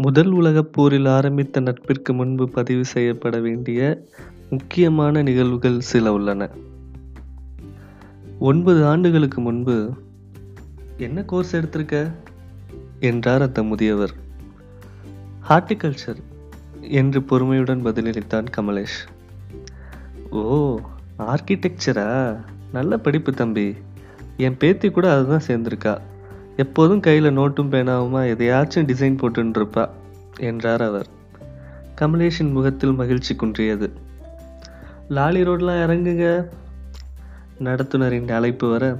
முதல் உலகப் போரில் ஆரம்பித்த நட்பிற்கு முன்பு பதிவு செய்யப்பட வேண்டிய முக்கியமான நிகழ்வுகள் சில உள்ளன. ஒன்பது ஆண்டுகளுக்கு முன்பு என்ன கோர்ஸ் எடுத்திருக்க? என்றார் அந்த முதியவர் ஹார்டிகல்ச்சர் என்று பொறுமையுடன் பதிலளித்தான் கமலேஷ். ஓ ஆர்கிடெக்சரா நல்ல படிப்பு தம்பி. என் பேத்தி கூட அதுதான் சேர்ந்திருக்கா. எப்போதும் கையில் நோட்டும் பேனாவுமா எதையாச்சும் டிசைன் போட்டுருப்பா என்றார் அவர். கமலேஷின் முகத்தில் மகிழ்ச்சி குன்றியது. லாலி ரோட்லாம் இறங்குங்க. நடத்துனரின் அழைப்பு வர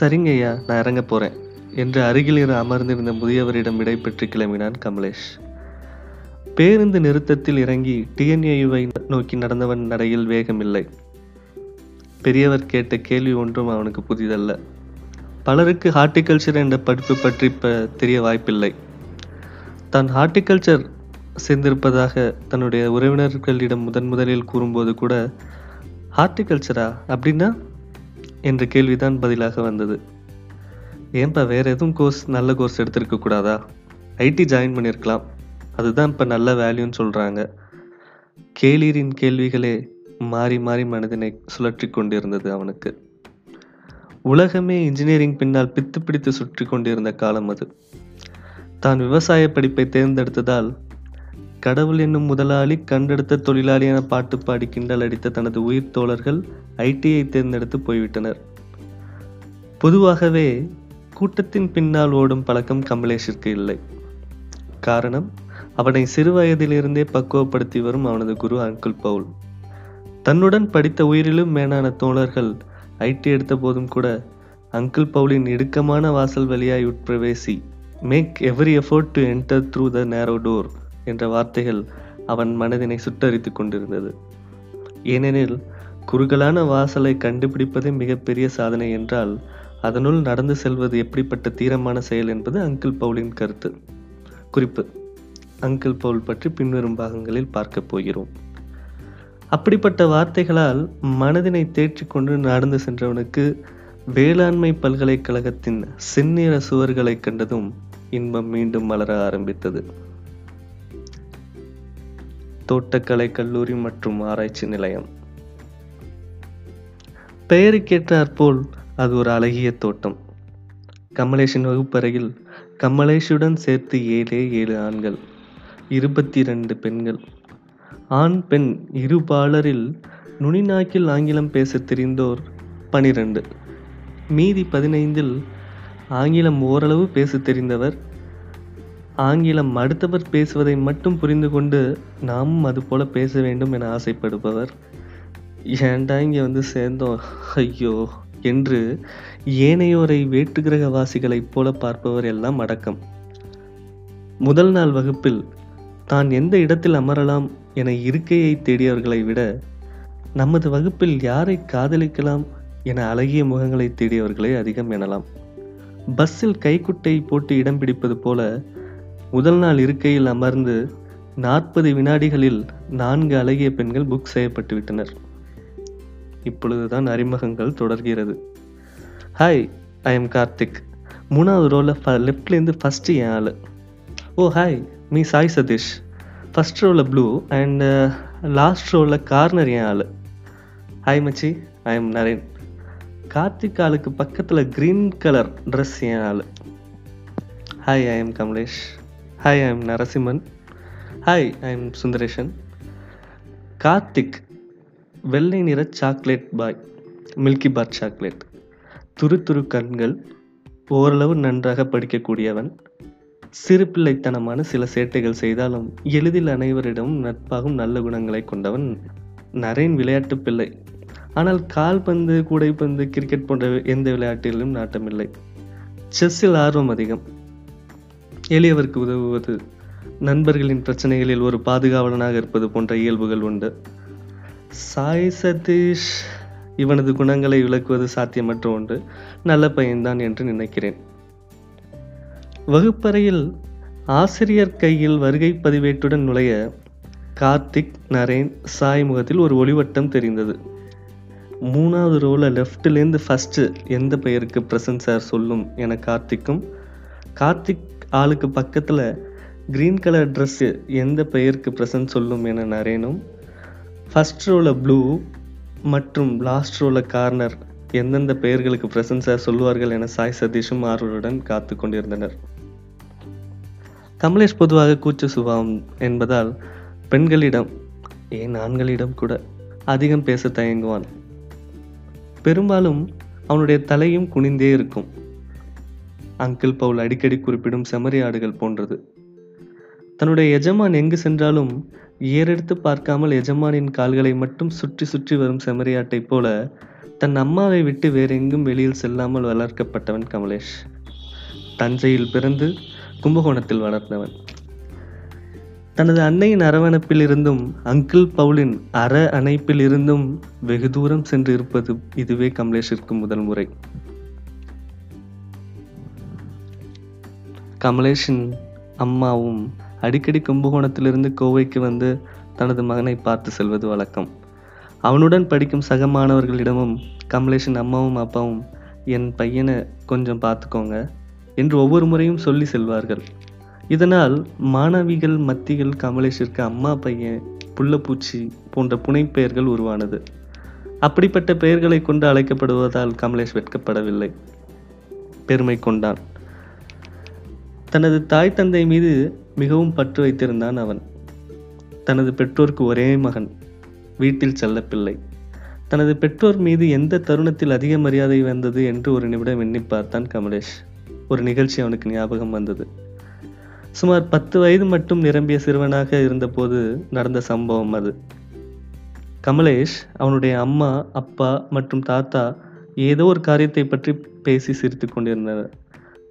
சரிங்க ஐயா நான் இறங்க போகிறேன் என்று அருகில் இரு அமர்ந்திருந்த முதியவரிடம் விடைபெற்று கிளம்பினான் கமலேஷ். பேருந்து நிறுத்தத்தில் இறங்கி டிஎன்ஏயுவை நோக்கி நடந்தவன் நடையில் வேகமில்லை. பெரியவர் கேட்ட கேள்வி ஒன்றும் அவனுக்கு புதிதல்ல. பலருக்கு ஹார்டிகல்ச்சர் என்ற படிப்பு பற்றி இப்போ தெரிய வாய்ப்பில்லை. தான் ஹார்டிகல்ச்சர் சேர்ந்திருப்பதாக தன்னுடைய உறவினர்களிடம் முதன் முதலில் கூறும்போது கூட ஹார்டிகல்ச்சரா? அப்படின்னா? என்ற கேள்விதான் பதிலாக வந்தது. ஏன்பா வேற எதுவும் கோர்ஸ் நல்ல கோர்ஸ் எடுத்திருக்க கூடாதா? ஐடி ஜாயின் பண்ணியிருக்கலாம் அதுதான் இப்போ நல்ல வேல்யூன்னு சொல்கிறாங்க கேளீரின் கேள்விகளே மாறி மாறி மனதினை சுழற்றி கொண்டிருந்தது அவனுக்கு. உலகமே இன்ஜினியரிங் பின்னால் பித்து பிடித்து சுற்றி கொண்டிருந்த காலம் அது. தான் விவசாய படிப்பை தேர்ந்தெடுத்ததால் கடவுள் என்னும் முதலாளி கண்டெடுத்த தொழிலாளி என பாட்டு பாடி கிண்டல் அடித்த தனது உயிர் தோழர்கள் ஐடியை தேர்ந்தெடுத்து போய்விட்டனர். பொதுவாகவே கூட்டத்தின் பின்னால் ஓடும் பழக்கம் கமலேஷிற்கு இல்லை. காரணம் அவனை சிறு வயதிலிருந்தே பக்குவப்படுத்தி வரும் அவனது குரு அங்கிள் பவுல். தன்னுடன் படித்த உயிரிலும் மேலான தோழர்கள் ஐடி எடுத்த போதும் கூட அங்கிள் பவுலின் இடுக்கமான வாசல் வழியாய் உட்பிரவேசி make every effort to enter through the narrow door என்ற வார்த்தைகள் அவன் மனதினை சுட்டரித்து கொண்டிருந்தது. ஏனெனில் குறுகலான வாசலை கண்டுபிடிப்பதே மிகப்பெரிய சாதனை என்றால் அதனுள் நடந்து செல்வது எப்படிப்பட்ட தீரமான செயல் என்பது அங்கிள் பவுலின் கருத்து. குறிப்பு அங்கிள் பவுல் பற்றி பின்வரும் பாகங்களில் பார்க்க போகிறோம். அப்படிப்பட்ட வார்த்தைகளால் மனதினை தேற்றிக்கொண்டு நடந்து சென்றவனுக்கு வேளாண்மை பல்கலைக்கழகத்தின் செந்நிற சுவர்களை கண்டதும் இன்பம் மீண்டும் மலர ஆரம்பித்தது. தோட்டக்கலை கல்லூரி மற்றும் ஆராய்ச்சி நிலையம். பெயருக்கேற்றாற்போல் அது ஒரு அழகிய தோட்டம். கமலேஷின் வகுப்பறையில் கமலேஷுடன் சேர்த்து ஏழே ஏழு ஆண்கள் இருபத்தி ரெண்டு பெண்கள் ஆண் பெண் இருபாலரில் நுனிநாக்கில் ஆங்கிலம் பேச தெரிந்தோர் பனிரெண்டு. மீதி பதினைந்தில் ஆங்கிலம் ஓரளவு பேச தெரிந்தவர். ஆங்கிலம் அடுத்தவர் பேசுவதை மட்டும் புரிந்து கொண்டு நாமும் அதுபோல பேச வேண்டும் என ஆசைப்படுபவர். ஏன்டா இங்கே வந்து சேர்ந்தோம்? ஐயோ! என்று ஏனையோரை வேற்றுகிரகவாசிகளைப் போல பார்ப்பவர் எல்லாம் அடக்கம். முதல் நாள் வகுப்பில் தான் எந்த இடத்தில் அமரலாம் என இருக்கையை தேடியவர்களை விட நமது வகுப்பில் யாரை காதலிக்கலாம் என அழகிய முகங்களை தேடியவர்களை அதிகம் எனலாம். பஸ்ஸில் கைக்குட்டை போட்டு இடம் பிடிப்பது போல முதல் நாள் இருக்கையில் அமர்ந்து நாற்பது வினாடிகளில் நான்கு அழகிய பெண்கள் புக் செய்யப்பட்டுவிட்டனர் இப்பொழுதுதான் அறிமுகங்கள் தொடர்கிறது. ஹாய் ஐ எம் கார்த்திக் மூணாவது ரோவில் லெஃப்ட்லேருந்து ஃபஸ்ட்டு என் ஆள்? ஓ hi me Sai Sathish. First ரோவில் blue and last ரோவில் கார்னர் என் ஆள்? ஹாய் மச்சி ஐ எம் நரேன் கார்த்திக் ஆளுக்கு பக்கத்தில் க்ரீன் கலர் ட்ரெஸ் என் ஆள்? Hi I am Kamalesh. Hi I am Narasimhan. Hi I am Sundaresan. Karthik வெள்ளை நிற chocolate boy milky bar chocolate துரு துரு கண்கள் ஓரளவு நன்றாக படிக்கக்கூடியவன். சிறு பிள்ளைத்தனமான சில சேட்டைகள் செய்தாலும் எளிதில் அனைவரிடமும் நட்பாகும் நல்ல குணங்களை கொண்டவன் நரேன் விளையாட்டு பிள்ளை. ஆனால் கால்பந்து கூடைப்பந்து கிரிக்கெட் போன்ற எந்த விளையாட்டிலும் நாட்டமில்லை. செஸ்ஸில் ஆர்வம் அதிகம். எளியவருக்கு உதவுவது நண்பர்களின் பிரச்சனைகளில் ஒரு பாதுகாவலனாக இருப்பது போன்ற இயல்புகள் உண்டு. சாய் சதீஷ் இவனது குணங்களை விளக்குவது சாத்தியமற்ற ஒன்று. நல்ல பையன்தான் என்று நினைக்கிறேன். வகுப்பறையில் ஆசிரியர் கையில் வருகை பதிவேட்டுடன் நுழைய கார்த்திக் நரேன் சாய் முகத்தில் ஒரு ஒளிவட்டம் தெரிந்தது. மூணாவது ரோவில் லெஃப்ட்லேருந்து ஃபஸ்ட்டு எந்த பெயருக்கு பிரசன்ட் சார் சொல்லும் என கார்த்திக்கும் கார்த்திக் ஆளுக்கு பக்கத்தில் கிரீன் கலர் ட்ரெஸ்ஸு எந்த பெயருக்கு ப்ரெசன்ட் சொல்லும் என நரேனும் ஃபஸ்ட் ரோவில் ப்ளூ மற்றும் லாஸ்ட் ரோவில் கார்னர் எந்தெந்த பெயர்களுக்கு ப்ரெசன்ஸாக சொல்லுவார்கள் என சாய் சதீஷும் ஆர்வலுடன் காத்து கொண்டிருந்தனர். கமலேஷ் பொதுவாக கூச்ச சுபாவம் என்பதால் பெண்களிடம் ஏன் ஆண்களிடம் கூட அதிகம் பேச தயங்குவான். பெரும்பாலும் அவனுடைய தலையும் குனிந்தே இருக்கும். அங்கிள் பவுல் அடிக்கடி குறிப்பிடும் செமறியாடுகள் போன்றது. தன்னுடைய எஜமான் எங்கு சென்றாலும் ஏறெடுத்து பார்க்காமல் எஜமானின் கால்களை மட்டும் சுற்றி சுற்றி வரும் செமறியாட்டை போல தன் அம்மாவை விட்டு வேறெங்கும் வெளியில் செல்லாமல் வளர்க்கப்பட்டவன் கமலேஷ். தஞ்சையில் பிறந்து கும்பகோணத்தில் வளர்ந்தவன். தனது அன்னையின் அரவணைப்பில் இருந்தும் அங்கிள் பவுலின் அற அணைப்பில் இருந்தும் வெகு தூரம் சென்று இருப்பது இதுவே கமலேஷிற்கு முதல் முறை. கமலேஷின் அம்மாவும் அடிக்கடி கும்பகோணத்திலிருந்து கோவைக்கு வந்து தனது மகனை பார்த்து செல்வது வழக்கம். அவனுடன் படிக்கும் சக மாணவர்களிடமும் கமலேஷின் அம்மாவும் அப்பாவும் என் பையனை கொஞ்சம் பார்த்துக்கோங்க. என்று ஒவ்வொரு முறையும் சொல்லி செல்வார்கள். இதனால் மாணவிகள் மத்தியில் கமலேஷிற்கு அம்மா பையன் புள்ளப்பூச்சி போன்ற புனைப்பெயர்கள் உருவானது. அப்படிப்பட்ட பெயர்களை கொண்டு அழைக்கப்படுவதால் கமலேஷ் வெட்கப்படவில்லை. பெருமை கொண்டான். தனது தாய் தந்தை மீது மிகவும் பற்று வைத்திருந்தான் அவன். தனது பெற்றோருக்கு ஒரே மகன் வீட்டில் செல்லப்பிள்ளை. தனது பெற்றோர் மீது எந்த தருணத்தில் அதிக மரியாதை வந்தது என்று ஒரு நிமிடம் எண்ணி பார்த்தான் கமலேஷ். ஒரு நிகழ்ச்சி அவனுக்கு ஞாபகம் வந்தது. சுமார் பத்து வயது மட்டும் நிரம்பிய சிறுவனாக இருந்தபோது நடந்த சம்பவம் அது. கமலேஷ் அவனுடைய அம்மா அப்பா மற்றும் தாத்தா ஏதோ ஒரு காரியத்தை பற்றி பேசி சிரித்து கொண்டிருந்தனர்.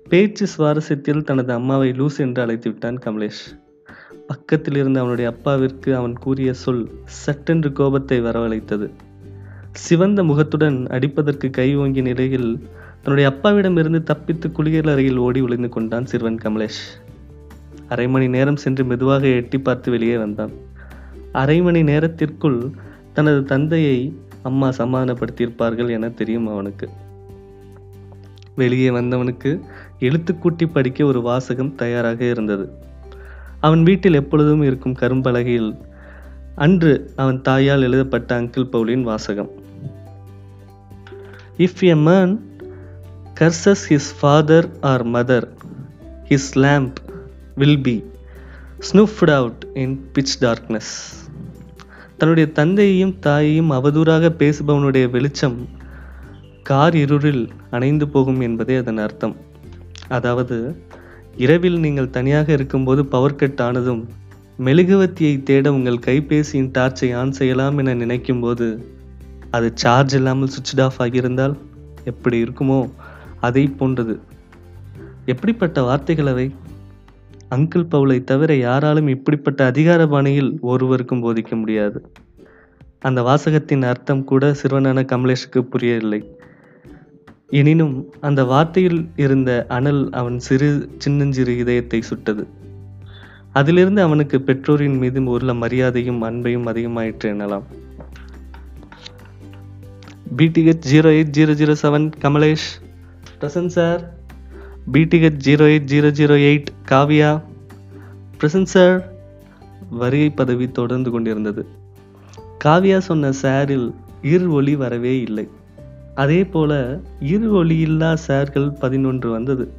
பேச்சு சுவாரஸ்யத்தில் தனது அம்மாவை லூஸ் என்று அழைத்து விட்டான் கமலேஷ். பக்கத்தில் இருந்த அவனுடைய அப்பாவிற்கு அவன் கூறிய சொல் சட்டென்று கோபத்தை வரவழைத்தது. சிவந்த முகத்துடன் அடிப்பதற்கு கை ஓங்கிய நிலையில் தன்னுடைய அப்பாவிடமிருந்து தப்பித்து குளியல் அறையில் ஓடி ஒளிந்து கொண்டான் சிறுவன் கமலேஷ். அரை மணி நேரம் சென்று மெதுவாக எட்டி பார்த்து வெளியே வந்தான். அரை மணி நேரத்திற்குள் தனது தந்தையை அம்மா சமாதானப்படுத்தியிருப்பார்கள் என தெரியும் அவனுக்கு. வெளியே வந்தவனுக்கு எழுத்துக்கூட்டி படிக்க ஒரு வாசகம் தயாராக இருந்தது. அவன் வீட்டில் எப்பொழுதும் இருக்கும் கரும்பலகையில் அன்று அவன் தாயால் எழுதப்பட்ட அங்கிள் பவுலின் வாசகம். If a man curses his father or mother his lamp will be snuffed out in pitch darkness தன்னுடைய தந்தையையும் தாயையும் அவதூறாக பேசுபவனுடைய வெளிச்சம் கார் இருளில் அணைந்து போகும் என்பதே அதன் அர்த்தம். அதாவது இரவில் நீங்கள் தனியாக இருக்கும்போது பவர் கட் ஆனதும் மெழுகுவத்தியை தேட உங்கள் கைபேசியின் டார்ச்சை ஆன் செய்யலாம் என நினைக்கும் போது அது சார்ஜ் இல்லாமல் சுவிட்ச் ஆஃப் ஆகியிருந்தால் எப்படி இருக்குமோ? அதை போன்றது. எப்படிப்பட்ட வார்த்தைகள் அவை? அங்கிள் பவுலை தவிர யாராலும் இப்படிப்பட்ட அதிகார பாணியில் ஒருவருக்கும் போதிக்க முடியாது. அந்த வாசகத்தின் அர்த்தம் கூட சிறுவனான கமலேஷுக்கு புரியவில்லை. எனினும் அந்த வார்த்தையில் இருந்த அனல் அவன் சிறு சின்னஞ்சிறு இதயத்தை சுட்டது. அதிலிருந்து அவனுக்கு பெற்றோரின் மீது உள்ள மரியாதையும் அன்பையும் அதிகமாயிற்று எனலாம். PDH zero eight zero zero seven Kamalesh. Present sir. PDH zero eight zero zero eight Kaviya. Present sir வருகை பதவி தொடர்ந்து கொண்டிருந்தது. காவியா சொன்ன சாரில் இரு ஒளி வரவே இல்லை. அதே போல இரு ஒளி இல்லா சார்கள் பதினொன்று வந்தது.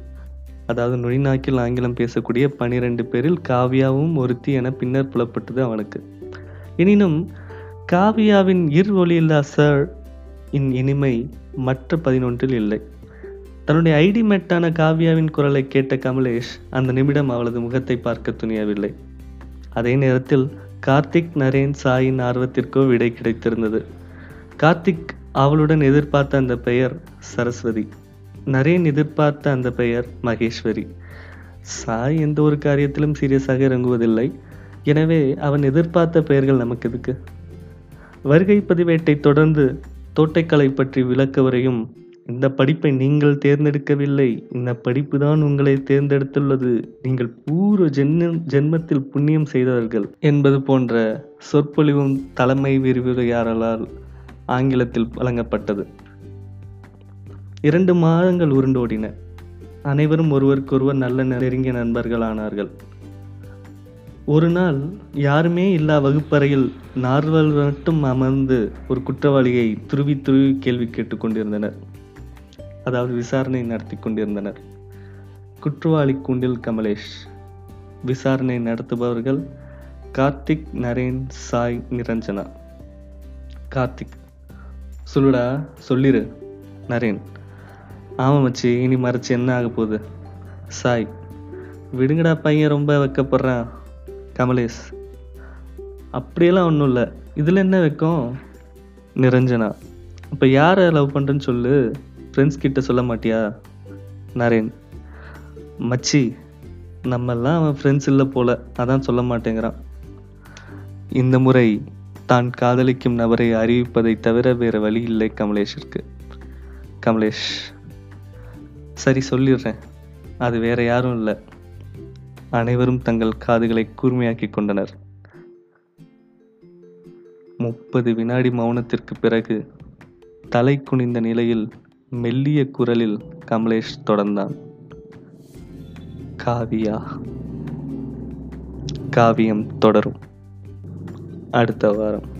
அதாவது நொழிநாக்கில் ஆங்கிலம் பேசக்கூடிய பனிரெண்டு பேரில் காவியாவும் ஒருத்தி என பின்னர் புலப்பட்டது அவனுக்கு. எனினும் காவியாவின் இரு ஒளி இல்லா சார் இன் இனிமை மற்ற பதினொன்றில் இல்லை. தன்னுடைய ஐடி மெட்டான காவ்யாவின் குரலை கேட்ட கமலேஷ் அந்த நிமிடம் அவளது முகத்தை பார்க்க துணியவில்லை. அதே நேரத்தில் கார்த்திக் நரேன் சாயின் ஆர்வத்திற்கோ விடை கிடைத்திருந்தது. கார்த்திக் அவளுடன் எதிர்பார்த்த அந்த பெயர் சரஸ்வதி. நரேன் எதிர்பார்த்த அந்த பெயர் மகேஸ்வரி. சாய் எந்த ஒரு காரியத்திலும் சீரியஸாக இறங்குவதில்லை. எனவே அவன் எதிர்பார்த்த பெயர்கள் நமக்கு இதுக்கு வருகை பதிவேட்டை தொடர்ந்து தோட்டக்கலை பற்றி விளக்கவரையும் இந்த படிப்பை நீங்கள் தேர்ந்தெடுக்கவில்லை. இந்த படிப்பு தான் உங்களை தேர்ந்தெடுத்துள்ளது. நீங்கள் பூர்வ ஜென்ம ஜென்மத்தில் புண்ணியம் செய்தவர்கள் என்பது போன்ற சொற்பொழிவும் தலைமை விரிவுரையாளரால் ஆங்கிலத்தில் வழங்கப்பட்டது. இரண்டு மாதங்கள் உருண்டோடின. அனைவரும் ஒருவருக்கொருவர் நல்ல நெருங்கிய நண்பர்களானார்கள். ஒரு நாள் யாருமே இல்லா வகுப்பறையில் நார்வல் மட்டும் அமர்ந்து ஒரு குற்றவாளியை துருவி துருவி கேள்வி கேட்டுக்கொண்டிருந்தனர் அதாவது விசாரணை நடத்தி கொண்டிருந்தனர். குற்றவாளி கூண்டில் கமலேஷ் விசாரணை நடத்துபவர்கள் கார்த்திக் நரேன் சாய் நிரஞ்சனா. கார்த்திக் சொல்லுடா சொல்லிரு நரேன். ஆமாம் மச்சி இனி மறைச்சு என்ன ஆக போகுது? சாய் விடுங்கடா பையன் ரொம்ப வைக்கப்படுறான். கமலேஷ் அப்படியெல்லாம் ஒன்றும் இல்லை. இதில் என்ன வைக்கும்? நிரஞ்சனா இப்போ யாரை லவ் பண்ணுறேன்னு சொல்லு? ஃப்ரெண்ட்ஸ் கிட்ட சொல்ல மாட்டியா? நரேன் மச்சி நம்மெல்லாம் அவன் ஃப்ரெண்ட்ஸ் இல்லை போல. அதான் சொல்ல மாட்டேங்கிறான். இந்த முறை தான் காதலிக்கும் நபரை அறிவிப்பதை தவிர வேற வழி இல்லை கமலேஷிற்கு. கமலேஷ் சரி சொல்லிடுறேன். அது வேற யாரும் இல்லை. அனைவரும் தங்கள் காதுகளை கூர்மையாக்கி கொண்டனர். முப்பது வினாடி மௌனத்திற்கு பிறகு தலை குனிந்த நிலையில் மெல்லிய குரலில் கமலேஷ் தொடர்ந்தான். காவியா காவியம் தொடரும். அடுத்த வாரம்.